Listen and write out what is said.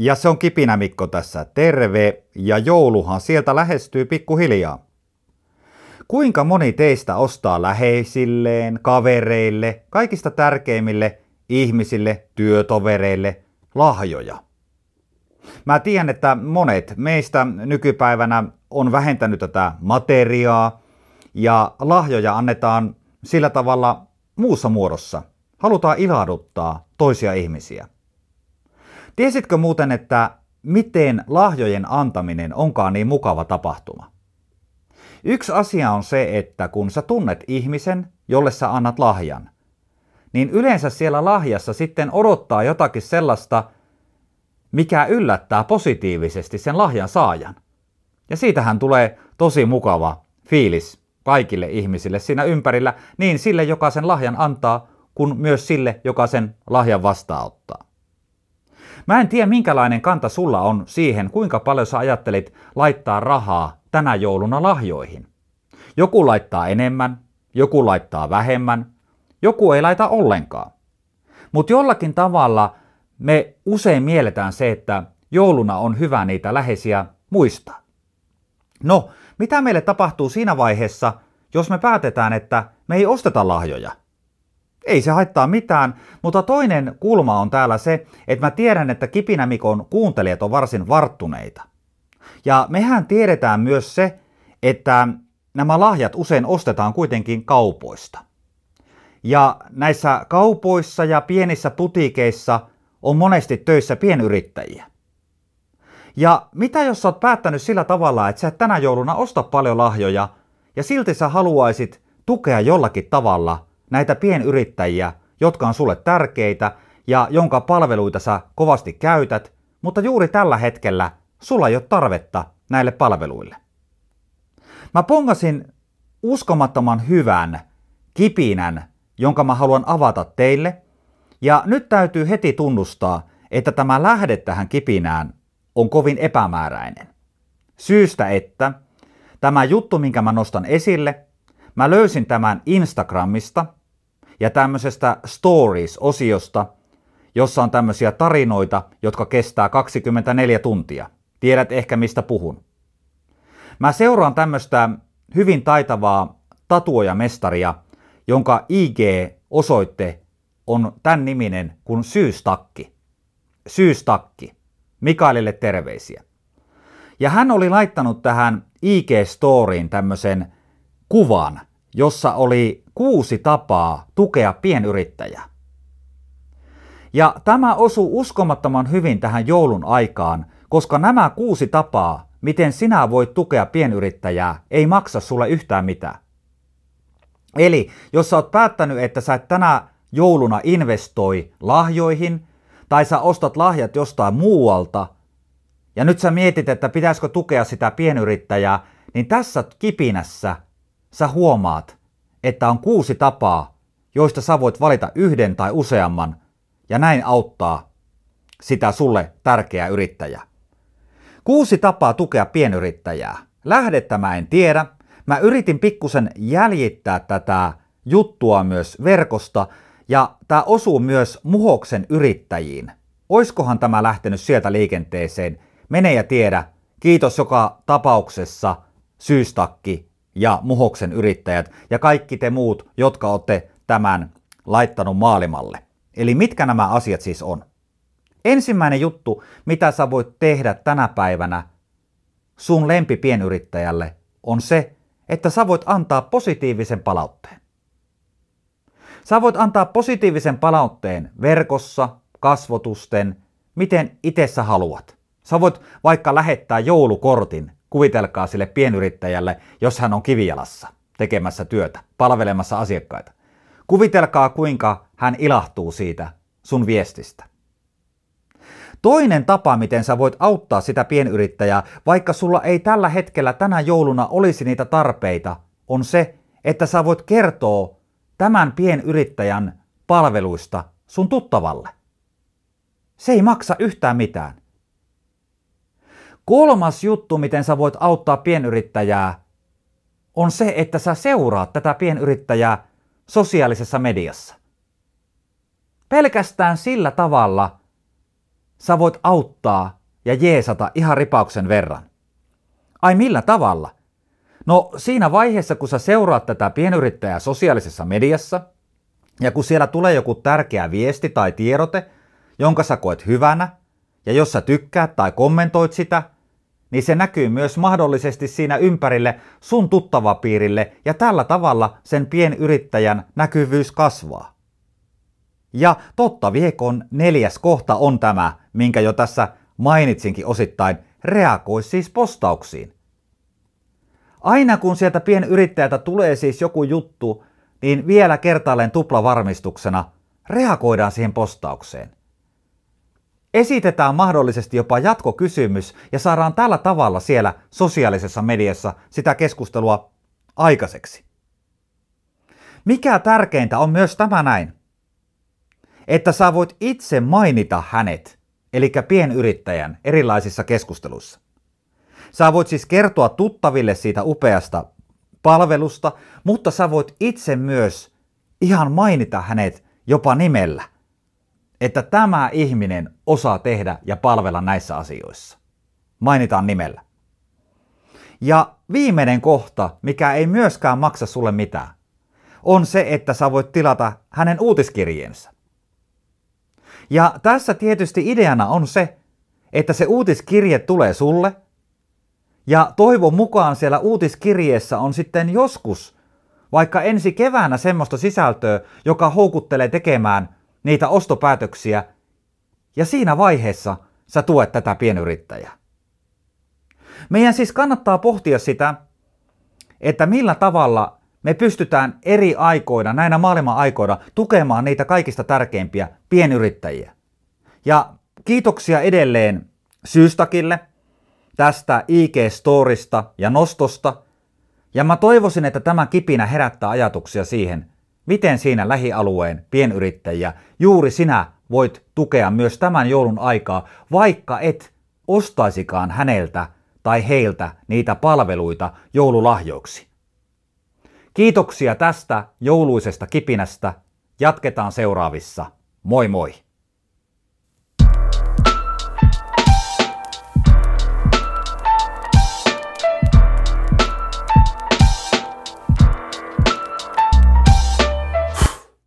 Ja se on Kipinä Mikko tässä, terve, ja jouluhan sieltä lähestyy pikkuhiljaa. Kuinka moni teistä ostaa läheisilleen, kavereille, kaikista tärkeimmille ihmisille, työtovereille lahjoja? Mä tiedän, että monet meistä nykypäivänä on vähentänyt tätä materiaa ja lahjoja annetaan sillä tavalla muussa muodossa. Halutaan ilahduttaa toisia ihmisiä. Tiesitkö muuten, että miten lahjojen antaminen onkaan niin mukava tapahtuma? Yksi asia on se, että kun sä tunnet ihmisen, jolle sä annat lahjan, niin yleensä siellä lahjassa sitten odottaa jotakin sellaista, mikä yllättää positiivisesti sen lahjan saajan. Ja siitähän tulee tosi mukava fiilis kaikille ihmisille siinä ympärillä, niin sille, joka sen lahjan antaa, kuin myös sille, joka sen lahjan vastaanottaa. Mä en tiedä, minkälainen kanta sulla on siihen, kuinka paljon sä ajattelit laittaa rahaa tänä jouluna lahjoihin. Joku laittaa enemmän, joku laittaa vähemmän, joku ei laita ollenkaan. Mutta jollakin tavalla me usein mielletään se, että jouluna on hyvä niitä läheisiä muistaa. No, mitä meille tapahtuu siinä vaiheessa, jos me päätetään, että me ei osteta lahjoja? Ei se haittaa mitään, mutta toinen kulma on täällä se, että mä tiedän, että Kipinämikon kuuntelijat on varsin varttuneita. Ja mehän tiedetään myös se, että nämä lahjat usein ostetaan kuitenkin kaupoista. Ja näissä kaupoissa ja pienissä putiikeissa on monesti töissä pienyrittäjiä. Ja mitä jos sä oot päättänyt sillä tavalla, että sä et tänä jouluna osta paljon lahjoja ja silti sä haluaisit tukea jollakin tavalla näitä pienyrittäjiä, jotka on sulle tärkeitä ja jonka palveluita sä kovasti käytät, mutta juuri tällä hetkellä sulla ei ole tarvetta näille palveluille. Mä pongasin uskomattoman hyvän kipinän, jonka mä haluan avata teille, ja nyt täytyy heti tunnustaa, että tämä lähde tähän kipinään on kovin epämääräinen. Syystä, että tämä juttu, minkä mä nostan esille, mä löysin tämän Instagramista ja tämmöisestä Stories-osiosta, jossa on tämmöisiä tarinoita, jotka kestää 24 tuntia. Tiedät ehkä mistä puhun. Mä seuraan tämmöistä hyvin taitavaa tatuojamestaria, jonka IG-osoitte on tämän niminen kuin Syystakki. Syystakki. Mikaelille terveisiä. Ja hän oli laittanut tähän IG-storiin tämmöisen kuvan, jossa oli kuusi tapaa tukea pienyrittäjää. Ja tämä osuu uskomattoman hyvin tähän joulun aikaan, koska nämä kuusi tapaa, miten sinä voit tukea pienyrittäjää, ei maksa sulle yhtään mitään. Eli jos sä oot päättänyt, että sä et tänä jouluna investoi lahjoihin, tai sä ostat lahjat jostain muualta, ja nyt sä mietit, että pitäisikö tukea sitä pienyrittäjää, niin tässä kipinässä sä huomaat, että on kuusi tapaa, joista sä voit valita yhden tai useamman, ja näin auttaa sitä sulle tärkeää yrittäjää. Kuusi tapaa tukea pienyrittäjää. Lähdettä mä en tiedä. Mä yritin pikkusen jäljittää tätä juttua myös verkosta, ja tämä osuu myös Muhoksen yrittäjiin. Oiskohan tämä lähtenyt sieltä liikenteeseen? Mene ja tiedä. Kiitos joka tapauksessa Syystakki ja Muhoksen yrittäjät ja kaikki te muut, jotka olette tämän laittanut maailmalle. Eli mitkä nämä asiat siis on? Ensimmäinen juttu, mitä sä voit tehdä tänä päivänä sun lempipienyrittäjälle, on se, että sä voit antaa positiivisen palautteen. Sä voit antaa positiivisen palautteen verkossa, kasvotusten, miten itse haluat. Sä voit vaikka lähettää joulukortin, kuvitelkaa sille pienyrittäjälle, jos hän on kivijalassa tekemässä työtä, palvelemassa asiakkaita. Kuvitelkaa, kuinka hän ilahtuu siitä sun viestistä. Toinen tapa, miten sä voit auttaa sitä pienyrittäjää, vaikka sulla ei tällä hetkellä tänä jouluna olisi niitä tarpeita, on se, että sä voit kertoa tämän pienyrittäjän palveluista sun tuttavalle. Se ei maksa yhtään mitään. Kolmas juttu, miten sä voit auttaa pienyrittäjää, on se, että sä seuraat tätä pienyrittäjää sosiaalisessa mediassa. Pelkästään sillä tavalla sä voit auttaa ja jeesata ihan ripauksen verran. Ai millä tavalla? No siinä vaiheessa, kun sä seuraat tätä pienyrittäjää sosiaalisessa mediassa, ja kun siellä tulee joku tärkeä viesti tai tiedote, jonka sä koet hyvänä, ja jos sä tykkäät tai kommentoit sitä, niin se näkyy myös mahdollisesti siinä ympärille sun tuttavapiirille ja tällä tavalla sen pienyrittäjän näkyvyys kasvaa. Ja totta viekon neljäs kohta on tämä, minkä jo tässä mainitsinkin osittain, reagoi siis postauksiin. Aina kun sieltä pienyrittäjältä tulee siis joku juttu, niin vielä kertaalleen tuplavarmistuksena reagoidaan siihen postaukseen. Esitetään mahdollisesti jopa jatkokysymys ja saadaan tällä tavalla siellä sosiaalisessa mediassa sitä keskustelua aikaiseksi. Mikä tärkeintä on myös tämä näin, että sä voit itse mainita hänet, eli pienyrittäjän, erilaisissa keskusteluissa. Sä voit siis kertoa tuttaville siitä upeasta palvelusta, mutta sä voit itse myös ihan mainita hänet jopa nimellä – että tämä ihminen osaa tehdä ja palvella näissä asioissa. Mainitaan nimellä. Ja viimeinen kohta, mikä ei myöskään maksa sulle mitään, on se, että sä voit tilata hänen uutiskirjeensä. Ja tässä tietysti ideana on se, että se uutiskirje tulee sulle, ja toivon mukaan siellä uutiskirjeessä on sitten joskus, vaikka ensi keväänä semmoista sisältöä, joka houkuttelee tekemään niitä ostopäätöksiä ja siinä vaiheessa sä tuet tätä pienyrittäjää. Meidän siis kannattaa pohtia sitä, että millä tavalla me pystytään eri aikoina, näinä maailman aikoina, tukemaan niitä kaikista tärkeimpiä pienyrittäjiä. Ja kiitoksia edelleen Syystakille tästä IG-storista ja nostosta. Ja mä toivoisin, että tämä kipinä herättää ajatuksia siihen, Miten siinä lähialueen pienyrittäjiä juuri sinä voit tukea myös tämän joulun aikaa, vaikka et ostaisikaan häneltä tai heiltä niitä palveluita joululahjoiksi. Kiitoksia tästä jouluisesta kipinästä. Jatketaan seuraavissa. Moi moi!